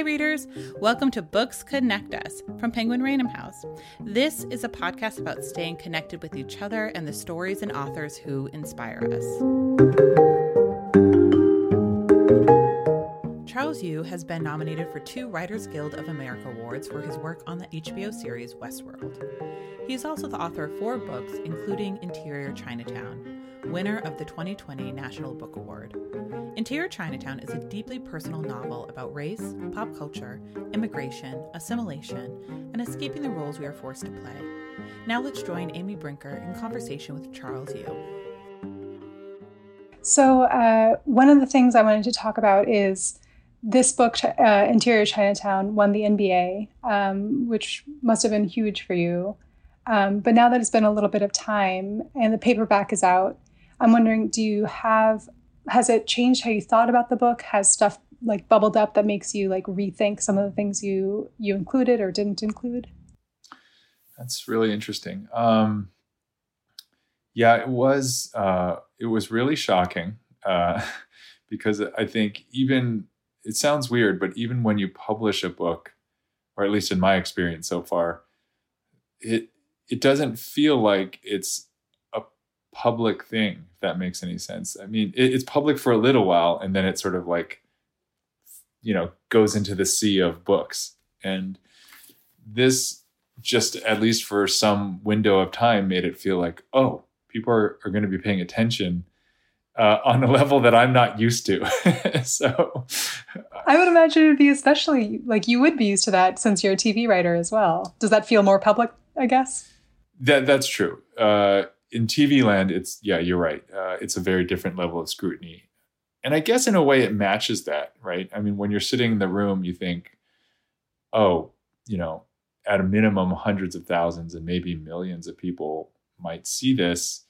Hi, readers. Welcome to Books Connect Us from Penguin Random House. This is a podcast about staying connected with each other and the stories and authors who inspire us. Charles Yu has been nominated for two Writers Guild of America awards for his work on the HBO series Westworld. He is also the author of four books, including Interior Chinatown, winner of the 2020 National Book Award. Interior Chinatown is a deeply personal novel about race, pop culture, immigration, assimilation, and escaping the roles we are forced to play. Now let's join Amy Brinker in conversation with Charles Yu. So, uh, one of the things I wanted to talk about is this book, uh, Interior Chinatown, won the NBA, um, which must have been huge for you. Um, but now that it's been a little bit of time and the paperback is out, I'm wondering, do you have has it changed how you thought about the book? Has stuff like bubbled up that makes you like rethink some of the things you you included or didn't include? That's really interesting. Um, yeah, it was uh, it was really shocking uh, because I think even it sounds weird, but even when you publish a book, or at least in my experience so far, it it doesn't feel like it's public thing, if that makes any sense. I mean, it, it's public for a little while and then it sort of like, you know, goes into the sea of books. And this just, at least for some window of time, made it feel like, oh, people are, are going to be paying attention uh, on a level that I'm not used to. so I would imagine it would be especially like you would be used to that since you're a TV writer as well. Does that feel more public, I guess? That that's true. Uh, in TV land, it's yeah, you're right. Uh, it's a very different level of scrutiny, and I guess in a way it matches that, right? I mean, when you're sitting in the room, you think, oh, you know, at a minimum, hundreds of thousands and maybe millions of people might see this,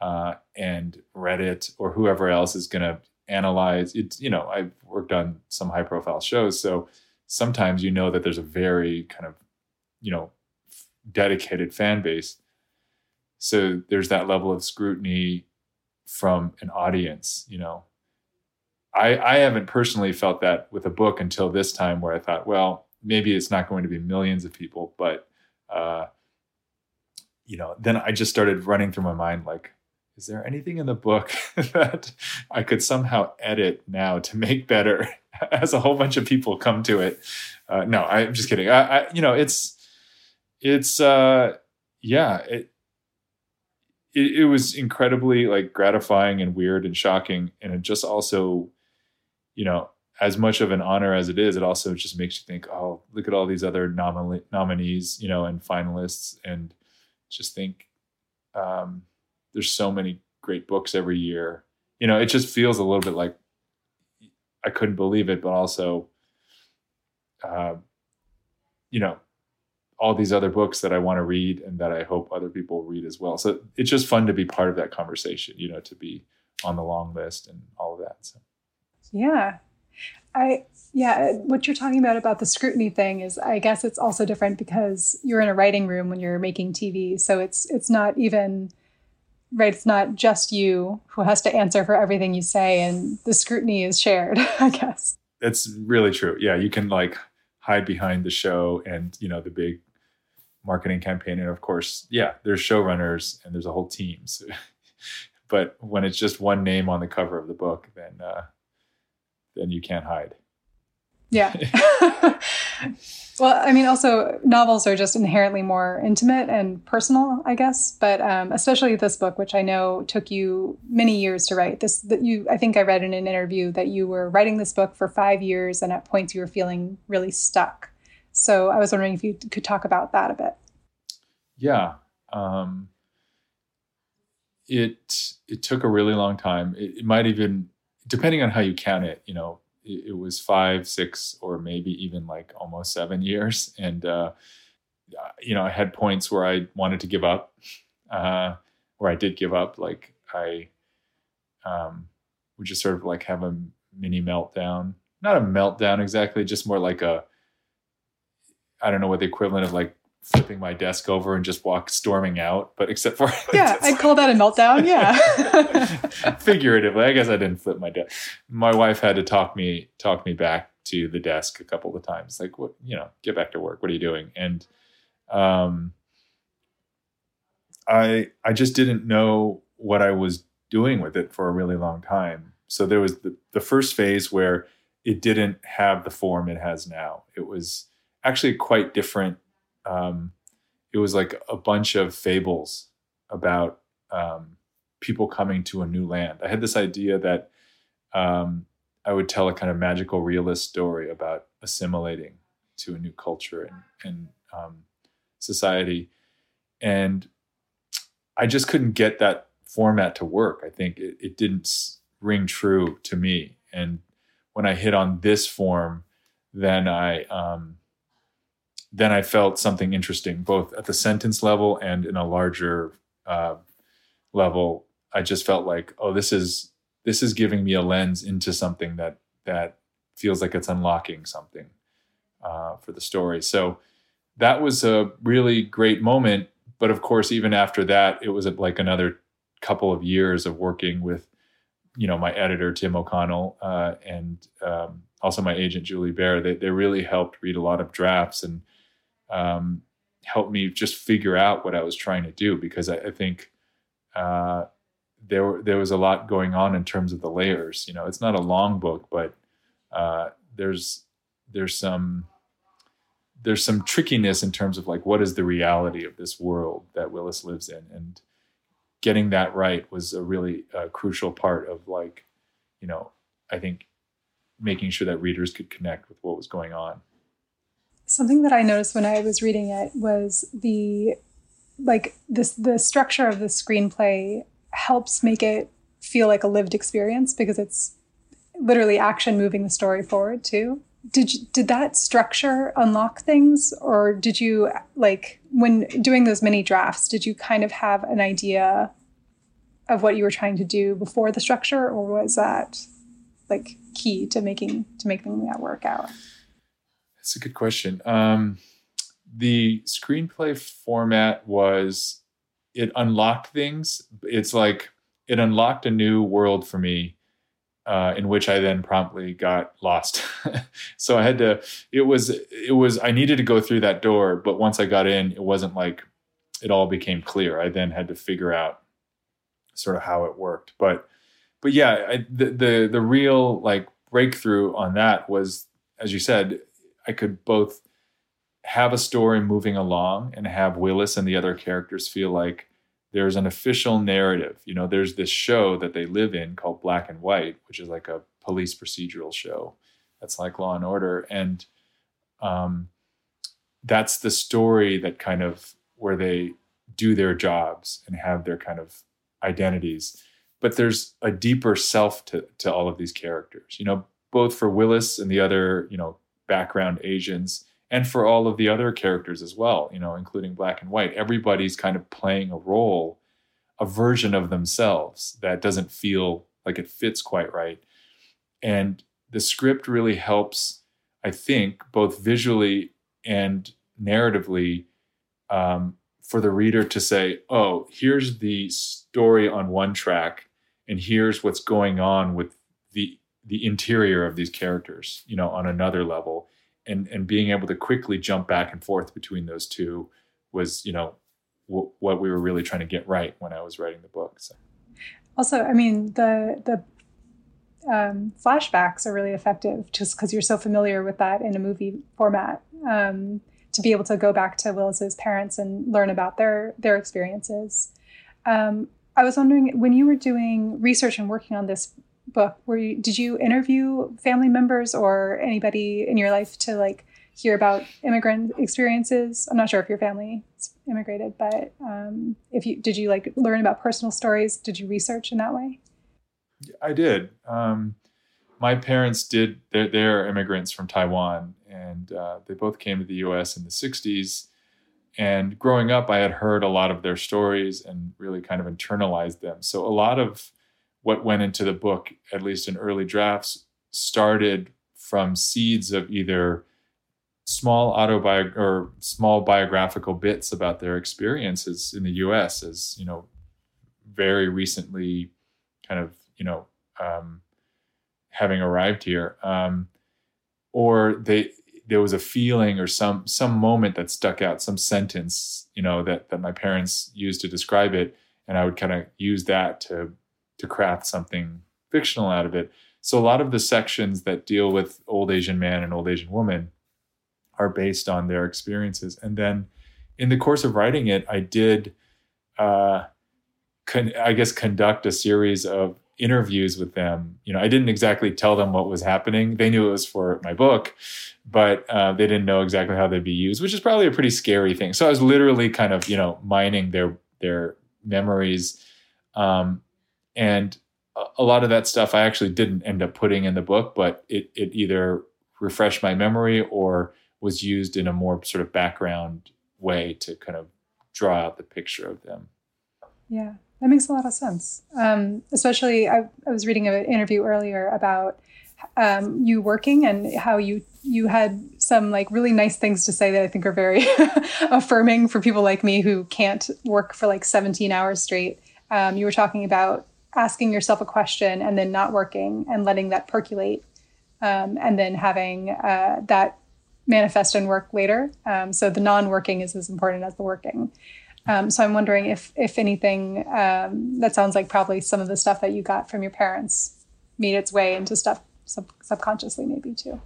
uh, and Reddit or whoever else is going to analyze it. You know, I've worked on some high profile shows, so sometimes you know that there's a very kind of, you know, dedicated fan base so there's that level of scrutiny from an audience you know? I i haven't personally felt that with a book until this time where i thought well maybe it's not going to be millions of people but uh you know then i just started running through my mind like is there anything in the book that i could somehow edit now to make better as a whole bunch of people come to it? Uh, no i'm just kidding. I, I you know it's it's uh yeah it, it, it was incredibly like gratifying and weird and shocking. And it just also you know as much of an honor as it is it also just makes you think oh look at all these other nom- nominees you know and finalists. And just think um, there's so many great books every year. You know it just feels a little bit like i couldn't believe it but also uh, you know all these other books that I want to read and that I hope other people read as well. So it's just fun to be part of that conversation, you know, to be on the long list and all of that. So yeah. I yeah, what you're talking about about the scrutiny thing is I guess it's also different because you're in a writing room when you're making TV. So it's it's not even right, it's not just you who has to answer for everything you say and the scrutiny is shared, I guess. That's really true. Yeah, you can like hide behind the show and, you know, the big marketing campaign and of course yeah there's showrunners and there's a whole team. So, but when it's just one name on the cover of the book then uh, then you can't hide. Yeah. Well i mean also novels are just inherently more intimate and personal i guess but um, especially this book which i know took you many years to write. This that you i think i read in an interview that you were writing this book for five years and at points you were feeling really stuck so I was wondering if you could talk about that a bit. Yeah. Um, it it took a really long time. It, it, might even, depending on how you count it, you know, it, it, was five, six, or maybe even like almost seven years. And uh, you know, I had points where I wanted to give up, uh, where I did give up. Like I um, would just sort of like have a mini meltdown. Not a meltdown exactly, just more like a I don't know what the equivalent of like flipping my desk over and just walk storming out, but except for yeah, I'd call that a meltdown. Yeah, figuratively, I guess I didn't flip my desk. My wife had to talk me talk me back to the desk a couple of times, like, what, you know, get back to work. What are you doing? And um, I I just didn't know what I was doing with it for a really long time. So there was the, the first phase where it didn't have the form it has now. It was actually quite different. Um, it was like a bunch of fables about um, people coming to a new land. I had this idea that um, I would tell a kind of magical realist story about assimilating to a new culture and, and um, society. And I just couldn't get that format to work. I think it, it didn't ring true to me. And when I hit on this form, then I um, then I felt something interesting, both at the sentence level and in a larger uh, level. I just felt like, oh, this is this is giving me a lens into something that that feels like it's unlocking something uh, for the story. So that was a really great moment. But of course, even after that, it was like another couple of years of working with, you know, my editor Tim O'Connell uh, and um, also my agent Julie Barer. They they really helped read a lot of drafts and um, helped me just figure out what I was trying to do because I, I think. Uh, there there was a lot going on in terms of the layers. You know, it's not a long book, but uh, there's there's some there's some trickiness in terms of like what is the reality of this world that Willis lives in, and getting that right was a really uh, crucial part of like, you know, I think making sure that readers could connect with what was going on. Something that I noticed when I was reading it was the like this the structure of the screenplay helps make it feel like a lived experience because it's literally action moving the story forward too. Did you, did that structure unlock things? Or did you like when doing those mini drafts did you kind of have an idea of what you were trying to do before the structure? Or was that like key to making to making that work out that's a good question um, the screenplay format was it unlocked things it's like it unlocked a new world for me uh, in which I then promptly got lost. so I had to. It was it was I needed to go through that door, but once I got in, it wasn't like it all became clear. I then had to figure out sort of how it worked. But but yeah, I, the the the real like breakthrough on that was, as you said, I could both have a story moving along and have Willis and the other characters feel like there's an official narrative. You know, there's this show that they live in called Black and White, which is like a police procedural show that's like Law and Order, and um, that's the story that kind of where they do their jobs and have their kind of identities. But there's a deeper self to to all of these characters. You know, both for Willis and the other you know background Asians and for all of the other characters as well, you know, including black and white. Everybody's kind of playing a role, a version of themselves that doesn't feel like it fits quite right. And the script really helps, I think, both visually and narratively, um, for the reader to say, oh, here's the story on one track, and here's what's going on with the interior of these characters, you know, on another level and and being able to quickly jump back and forth between those two was you know w- what we were really trying to get right when I was writing the book. So. Also, I mean the the um, flashbacks are really effective just because you're so familiar with that in a movie format. Um, to be able to go back to Willis's parents and learn about their their experiences. Um, I was wondering when you were doing research and working on this book? Were you did you interview family members or anybody in your life to like hear about immigrant experiences? I'm not sure if your family immigrated but um, if you did you like learn about personal stories? Did you research in that way? I did. Um, my parents did they're, they're, immigrants from taiwan and uh, they both came to the us in the 60s and growing up i had heard a lot of their stories and really kind of internalized them. So a lot of what went into the book, at least in early drafts, started from seeds of either small autobiog or small biographical bits about their experiences in the U.S. as you know, very recently, kind of you know, um, having arrived here. Um, or they there was a feeling or some some moment that stuck out, some sentence, you know, that that my parents used to describe it, and I would kind of use that to to craft something fictional out of it. So a lot of the sections that deal with old Asian man and old Asian woman are based on their experiences. And then in the course of writing it, I did, uh, con- I guess, conduct a series of interviews with them. You know, I didn't exactly tell them what was happening. They knew it was for my book, but uh, they didn't know exactly how they'd be used, which is probably a pretty scary thing. So I was literally kind of, you know, mining their their memories, um, and a lot of that stuff I actually didn't end up putting in the book, but it it either refreshed my memory or was used in a more sort of background way to kind of draw out the picture of them. Yeah, that makes a lot of sense. Um, especially, I, I, was reading an interview earlier about um, you working and how you you had some like really nice things to say that I think are very affirming for people like me who can't work for like 17 hours straight. Um, you were talking about asking yourself a question and then not working and letting that percolate um, and then having uh, that manifest and work later. Um, so the non-working is as important as the working. Um, so I'm wondering if, if anything, um, that sounds like probably some of the stuff that you got from your parents made its way into stuff sub- subconsciously, maybe too.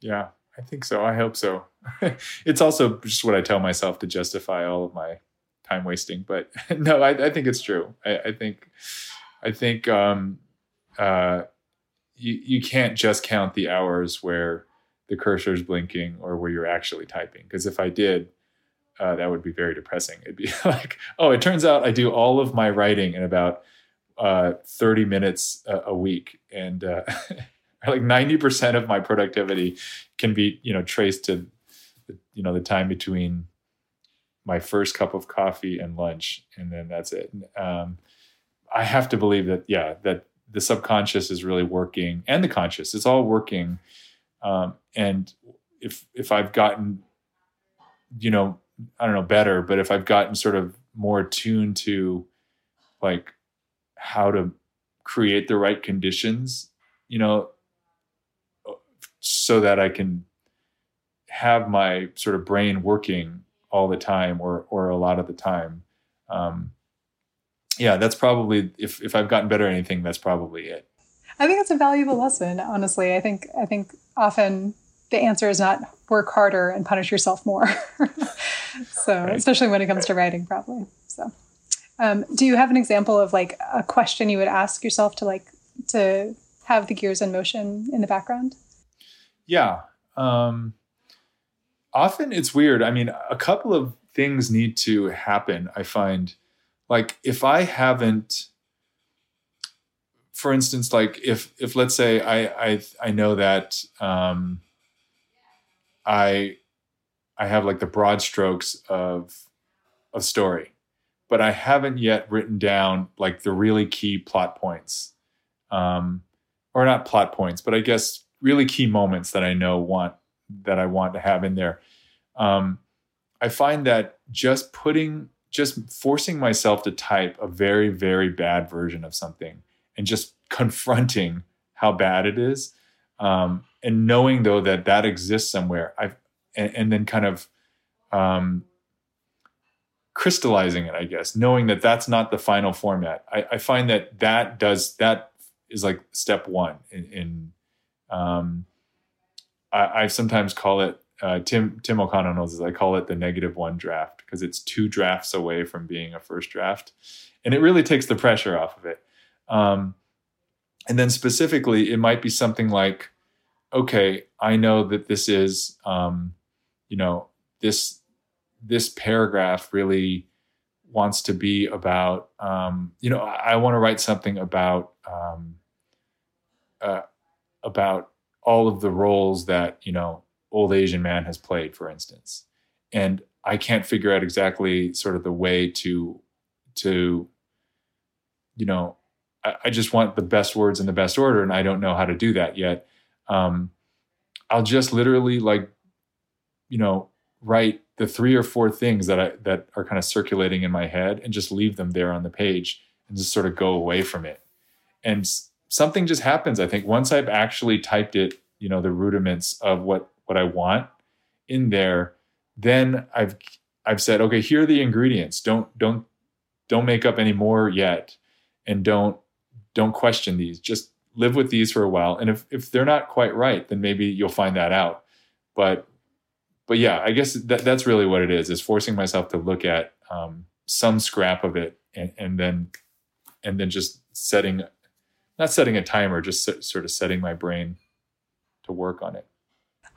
Yeah, I think so. I hope so. it's also just what I tell myself to justify all of my time wasting. But no, I, I, think it's true. I, I think, I think um, uh, you you can't just count the hours where the cursor is blinking or where you're actually typing. Because if I did, uh, that would be very depressing. It'd be like, oh, it turns out I do all of my writing in about uh, 30 minutes a, a week, and uh, like 90% of my productivity can be, you know, traced to, you know, the time between my first cup of coffee and lunch, and then that's it. Um, I have to believe that, yeah, that the subconscious is really working, and the conscious, it's all working um, and if if I've gotten, you know, I don't know better, but if I've gotten sort of more attuned to like how to create the right conditions, you know, so that I can have my sort of brain working all the time or or a lot of the time. Um, yeah, that's probably if if I've gotten better at anything, that's probably it. I think it's a valuable lesson, honestly. I think I think often the answer is not work harder and punish yourself more. so, right. especially when it comes to writing, probably. So, um, do you have an example of like a question you would ask yourself to like to have the gears in motion in the background? Yeah. Um, often it's weird. I mean, a couple of things need to happen. I find, like, if I haven't for instance, like if if let's say I I I know that um, I I have like the broad strokes of a story, but I haven't yet written down like the really key plot points, um, or not plot points, but I guess really key moments that I know want that I want to have in there. Um, I find that just putting just forcing myself to type a very very bad version of something and just confronting how bad it is um, and knowing though that that exists somewhere i've and, and then kind of um, crystallizing it i guess knowing that that's not the final format. I, I find that that does that is like step one in, in um, I, I, sometimes call it uh, Tim Tim O'Connell knows this. I call it the negative one draft because it's two drafts away from being a first draft, and it really takes the pressure off of it. Um, and then specifically, it might be something like, okay, I know that this is, um, you know, this this paragraph really wants to be about, um, you know, I, I want to write something about um, uh, about all of the roles that you know old Asian man has played, for instance, and I can't figure out exactly sort of the way to to you know I, just want the best words in the best order, and I don't know how to do that yet. Um, I'll just literally like, you know, write the three or four things that I that are kind of circulating in my head, and just leave them there on the page, and just sort of go away from it. And something just happens. I think once I've actually typed it you know the rudiments of what what I want in there, then I've I've said, okay, here are the ingredients. Don't don't don't make up any more yet, and don't don't question these. Just live with these for a while, and if if they're not quite right, then maybe you'll find that out. But but yeah, I guess that, that's really what it is: is forcing myself to look at um, some scrap of it, and, and then and then just setting not setting a timer, just sort of setting my brain to work on it.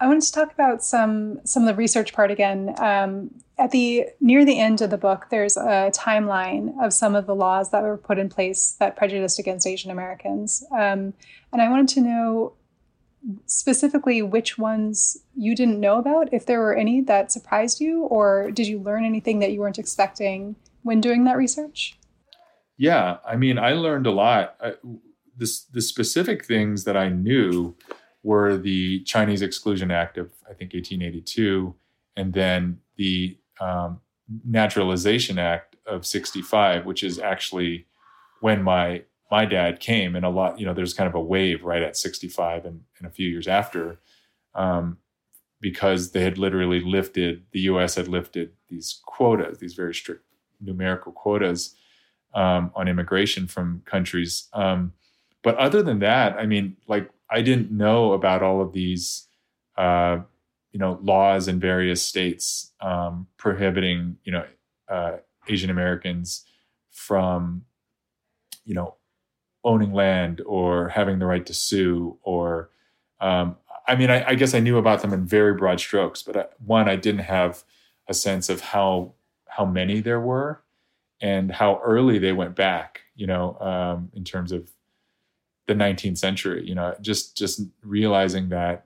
I wanted to talk about some some of the research part again. Um, at the near the end of the book, there's a timeline of some of the laws that were put in place that prejudiced against Asian Americans, um, and I wanted to know specifically which ones you didn't know about, if there were any that surprised you, or did you learn anything that you weren't expecting when doing that research? Yeah, I mean, I learned a lot. I, this, the specific things that I knew were the Chinese Exclusion Act of I think 1882, and then the um, Naturalization Act of 65, which is actually when my my dad came, and a lot you know there's kind of a wave right at 65 and, and a few years after, um, because they had literally lifted the U.S. had lifted these quotas, these very strict numerical quotas um, on immigration from countries. Um, but other than that, I mean, like I didn't know about all of these, uh, you know, laws in various states um, prohibiting, you know, uh, Asian Americans from, you know, owning land or having the right to sue or, um, I mean, I, I, guess I knew about them in very broad strokes, but I, one, I didn't have a sense of how how many there were and how early they went back. You know, um, in terms of the 19th century you know just just realizing that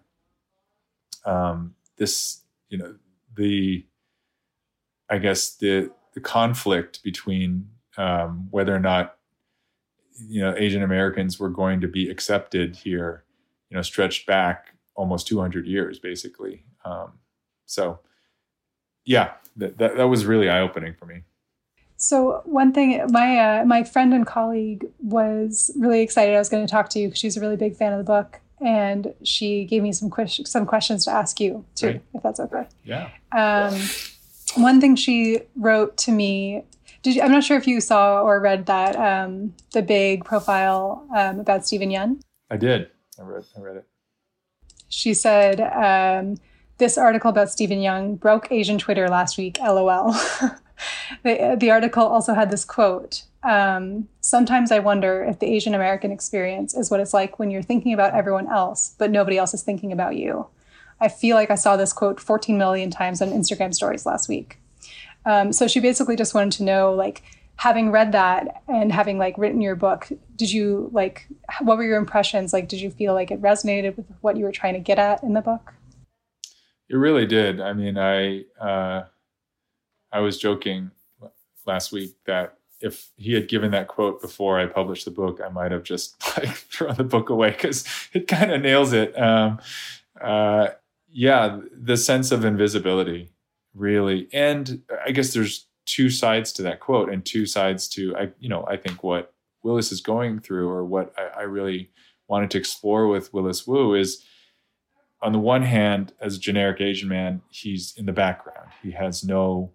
um, this you know the i guess the the conflict between um, whether or not you know asian americans were going to be accepted here you know stretched back almost 200 years basically. Um, so yeah that, that, that was really eye-opening for me so one thing, my uh, my friend and colleague was really excited. I was going to talk to you because she's a really big fan of the book, and she gave me some que- some questions to ask you too, Great. if that's okay. Yeah. Um, one thing she wrote to me. Did you, I'm not sure if you saw or read that um, the big profile um, about Steven Yeun. I did. I read. I read it. She said. Um, this article about Steven Yeun broke Asian Twitter last week. LOL. the, the article also had this quote um, Sometimes I wonder if the Asian American experience is what it's like when you're thinking about everyone else, but nobody else is thinking about you. I feel like I saw this quote 14 million times on Instagram stories last week. Um, so she basically just wanted to know, like, having read that and having like written your book, did you like, what were your impressions? Like, did you feel like it resonated with what you were trying to get at in the book? It really did. I mean, I, uh, I was joking last week that if he had given that quote before I published the book, I might have just like thrown the book away because it kind of nails it. Um, uh, yeah, the sense of invisibility, really, and I guess there's two sides to that quote and two sides to I, you know, I think what Willis is going through, or what I, I really wanted to explore with Willis Wu is on the one hand, as a generic Asian man, he's in the background. He has no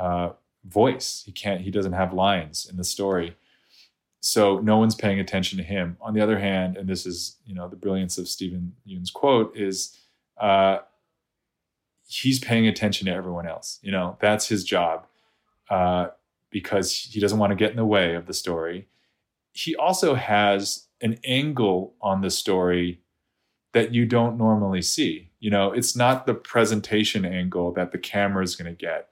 uh, voice. He can't. He doesn't have lines in the story, so no one's paying attention to him. On the other hand, and this is you know the brilliance of Steven Yeun's quote is. Uh, he's paying attention to everyone else. You know, that's his job uh, because he doesn't want to get in the way of the story. He also has an angle on the story that you don't normally see. You know, it's not the presentation angle that the camera is going to get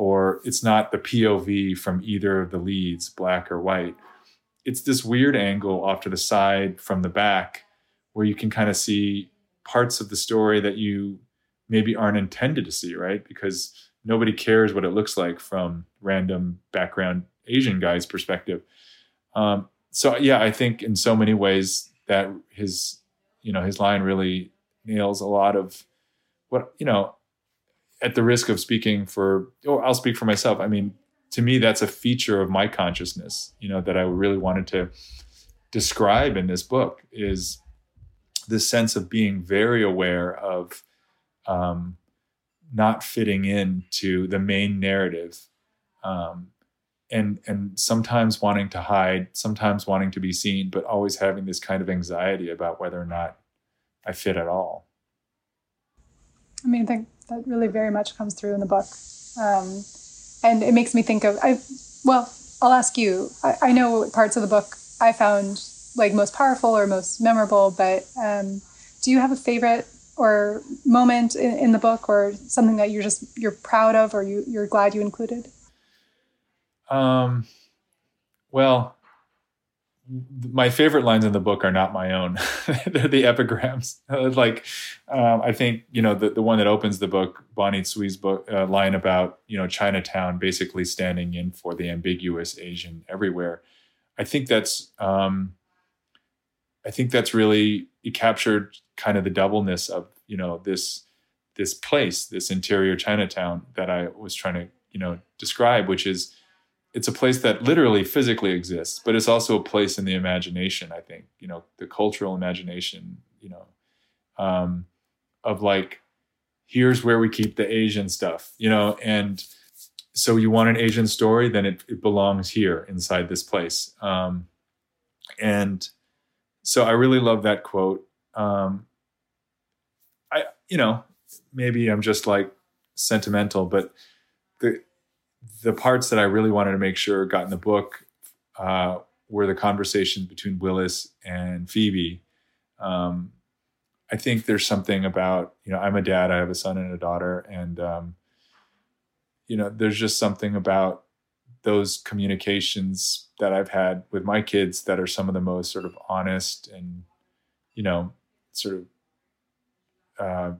or it's not the POV from either of the leads, black or white. It's this weird angle off to the side from the back where you can kind of see parts of the story that you maybe aren't intended to see, right? Because nobody cares what it looks like from random background Asian guy's perspective. Um, so yeah, I think in so many ways that his, you know, his line really nails a lot of what you know at the risk of speaking for, or I'll speak for myself. I mean, to me, that's a feature of my consciousness, you know, that I really wanted to describe in this book is this sense of being very aware of um, not fitting in to the main narrative um, and and sometimes wanting to hide sometimes wanting to be seen but always having this kind of anxiety about whether or not i fit at all i mean i think that really very much comes through in the book. Um, and it makes me think of i well i'll ask you. I, I, know parts of the book i found like most powerful or most memorable but um, do you have a favorite or moment in, in, the book or something that you're just you're proud of or you, you're glad you included? Um, well, my favorite lines in the book are not my own. They're the epigrams. like, um, I think, you know, the, the one that opens the book, Bonnie Tsui's book, uh, line about, you know, Chinatown basically standing in for the ambiguous Asian everywhere. I think that's, um, I think that's really, it captured kind of the doubleness of, you know, this, this place, this interior Chinatown that I was trying to, you know, describe, which is, it's a place that literally physically exists, but it's also a place in the imagination. I think you know the cultural imagination. You know, um, of like here's where we keep the Asian stuff. You know, and so you want an Asian story, then it, it belongs here inside this place. Um, and so I really love that quote. Um, I you know maybe I'm just like sentimental, but the the parts that I really wanted to make sure got in the book uh, were the conversations between Willis and Phoebe. Um, I think there's something about you know I'm a dad, I have a son and a daughter, and um, you know there's just something about those communications that I've had with my kids that are some of the most sort of honest and you know sort of uh,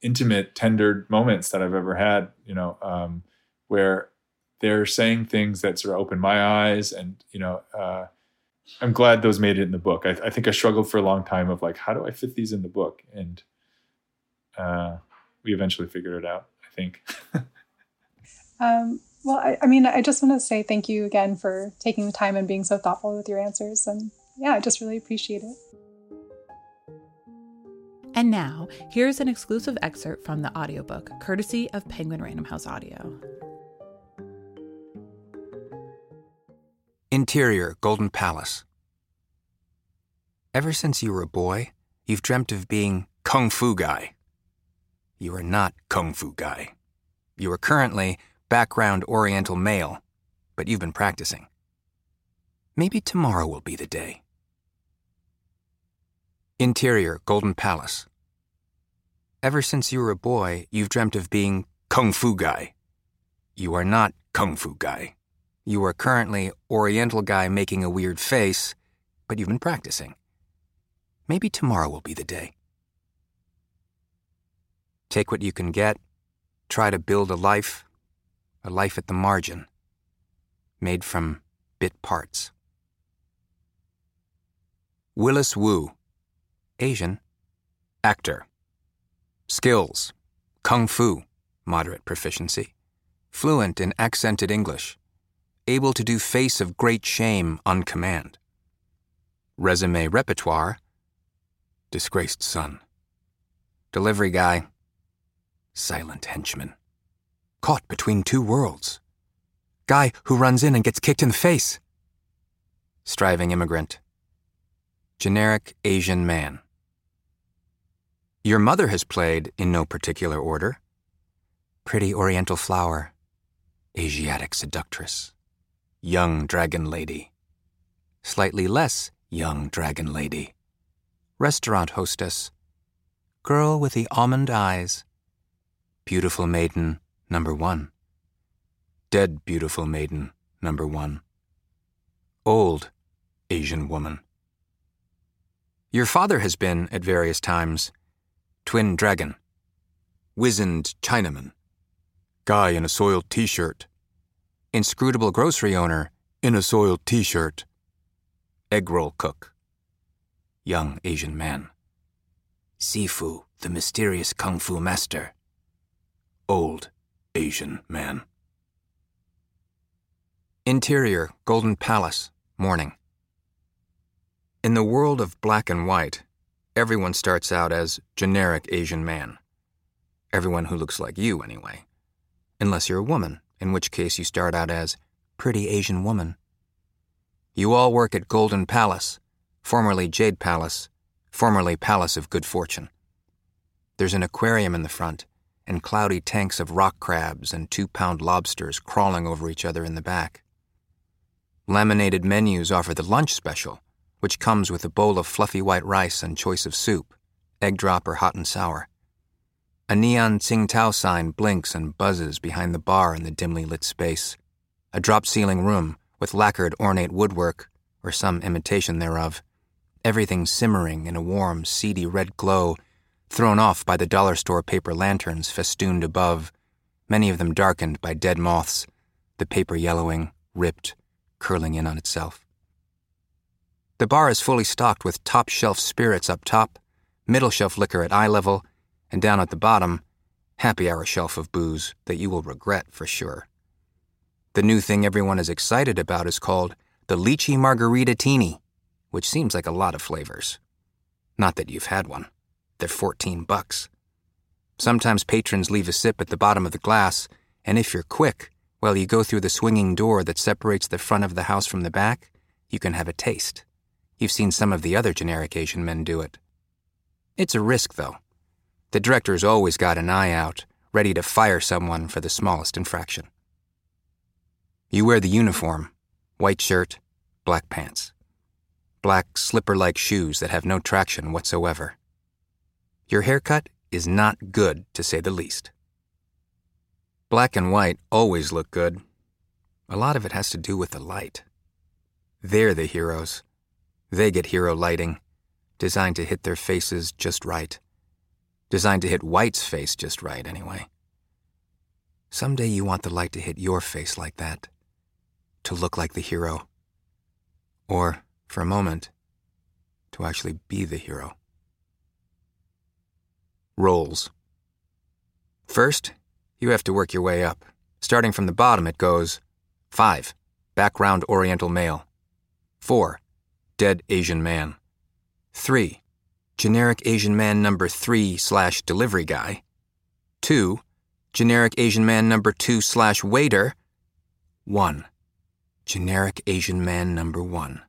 intimate, tendered moments that I've ever had. You know, um, where they're saying things that sort of open my eyes and you know uh, i'm glad those made it in the book. I, I, think i struggled for a long time of like how do i fit these in the book? And uh, we eventually figured it out i think. Um, well I, I mean i just want to say thank you again for taking the time and being so thoughtful with your answers. And yeah i just really appreciate it. And now, here's an exclusive excerpt from the audiobook, courtesy of Penguin Random House Audio. Interior Golden Palace. Ever since you were a boy, you've dreamt of being Kung Fu Guy. You are not Kung Fu Guy. You are currently background Oriental male, but you've been practicing. Maybe tomorrow will be the day. Interior Golden Palace. Ever since you were a boy, you've dreamt of being Kung Fu Guy. You are not Kung Fu Guy. You are currently Oriental guy making a weird face, but you've been practicing. Maybe tomorrow will be the day. Take what you can get, try to build a life, a life at the margin, made from bit parts. Willis Wu, Asian, actor. Skills Kung Fu, moderate proficiency. Fluent in accented English able to do face of great shame on command. Resume repertoire disgraced son. Delivery guy silent henchman. Caught between two worlds. Guy who runs in and gets kicked in the face. Striving immigrant. Generic Asian man. Your mother has played in no particular order. Pretty Oriental flower, Asiatic seductress young dragon lady. Slightly less young dragon lady. Restaurant hostess. Girl with the almond eyes. Beautiful maiden, number one. Dead beautiful maiden, number one. Old Asian woman. Your father has been, at various times, twin dragon, wizened Chinaman, guy in a soiled t shirt, inscrutable grocery owner in a soiled t shirt, egg roll cook, young Asian man, Sifu, the mysterious kung fu master, old Asian man. Interior Golden Palace, morning. In the world of black and white, everyone starts out as generic Asian man. Everyone who looks like you, anyway. Unless you're a woman, in which case you start out as pretty Asian woman. You all work at Golden Palace, formerly Jade Palace, formerly Palace of Good Fortune. There's an aquarium in the front, and cloudy tanks of rock crabs and two pound lobsters crawling over each other in the back. Laminated menus offer the lunch special, which comes with a bowl of fluffy white rice and choice of soup, egg drop or hot and sour. A neon Tsingtao sign blinks and buzzes behind the bar in the dimly lit space. A drop ceiling room with lacquered ornate woodwork, or some imitation thereof. Everything simmering in a warm, seedy red glow thrown off by the dollar store paper lanterns festooned above, many of them darkened by dead moths, the paper yellowing, ripped, curling in on itself. The bar is fully stocked with top shelf spirits up top, middle shelf liquor at eye level, and down at the bottom, happy hour shelf of booze that you will regret for sure. The new thing everyone is excited about is called the Lychee Margarita Teeny, which seems like a lot of flavors. Not that you've had one. They're 14 bucks. Sometimes patrons leave a sip at the bottom of the glass, and if you're quick, while you go through the swinging door that separates the front of the house from the back, you can have a taste. You've seen some of the other generic Asian men do it. It's a risk, though. The director's always got an eye out, ready to fire someone for the smallest infraction. You wear the uniform white shirt, black pants, black slipper like shoes that have no traction whatsoever. Your haircut is not good, to say the least. Black and white always look good. A lot of it has to do with the light. They're the heroes. They get hero lighting, designed to hit their faces just right. Designed to hit White's face just right, anyway. Someday you want the light to hit your face like that. To look like the hero. Or, for a moment, to actually be the hero. Roles. First, you have to work your way up. Starting from the bottom, it goes 5. Background Oriental male. 4. Dead Asian man. 3. Generic Asian man number 3 slash delivery guy. 2. Generic Asian man number 2 slash waiter. 1. Generic Asian man number 1.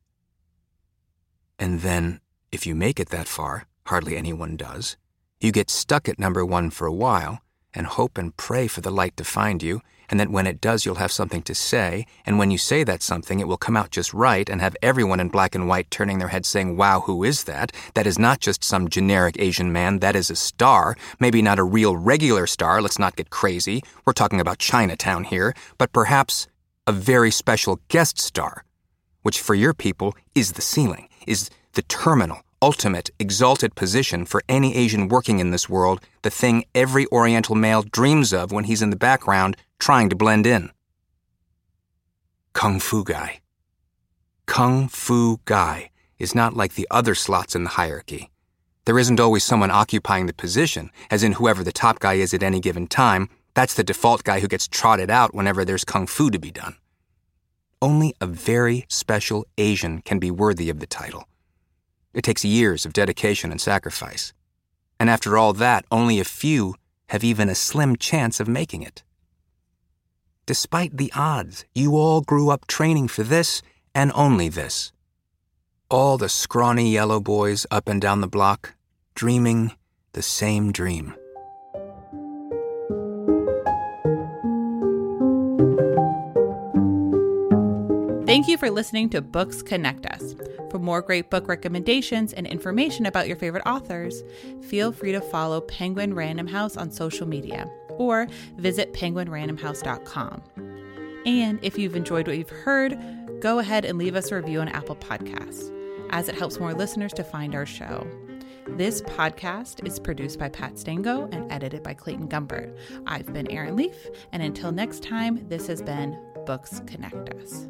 And then, if you make it that far, hardly anyone does, you get stuck at number one for a while and hope and pray for the light to find you, and that when it does, you'll have something to say, and when you say that something, it will come out just right and have everyone in black and white turning their heads saying, Wow, who is that? That is not just some generic Asian man, that is a star. Maybe not a real regular star, let's not get crazy. We're talking about Chinatown here, but perhaps a very special guest star, which for your people is the ceiling, is the terminal, ultimate, exalted position for any Asian working in this world, the thing every Oriental male dreams of when he's in the background trying to blend in. Kung Fu Guy. Kung Fu Guy is not like the other slots in the hierarchy. There isn't always someone occupying the position, as in whoever the top guy is at any given time, that's the default guy who gets trotted out whenever there's kung fu to be done. Only a very special Asian can be worthy of the title. It takes years of dedication and sacrifice. And after all that, only a few have even a slim chance of making it. Despite the odds, you all grew up training for this and only this. All the scrawny yellow boys up and down the block, dreaming the same dream. Thank you for listening to Books Connect Us. For more great book recommendations and information about your favorite authors, feel free to follow Penguin Random House on social media or visit penguinrandomhouse.com. And if you've enjoyed what you've heard, go ahead and leave us a review on Apple Podcasts, as it helps more listeners to find our show. This podcast is produced by Pat Stango and edited by Clayton Gumbert. I've been Erin Leaf, and until next time, this has been Books Connect Us.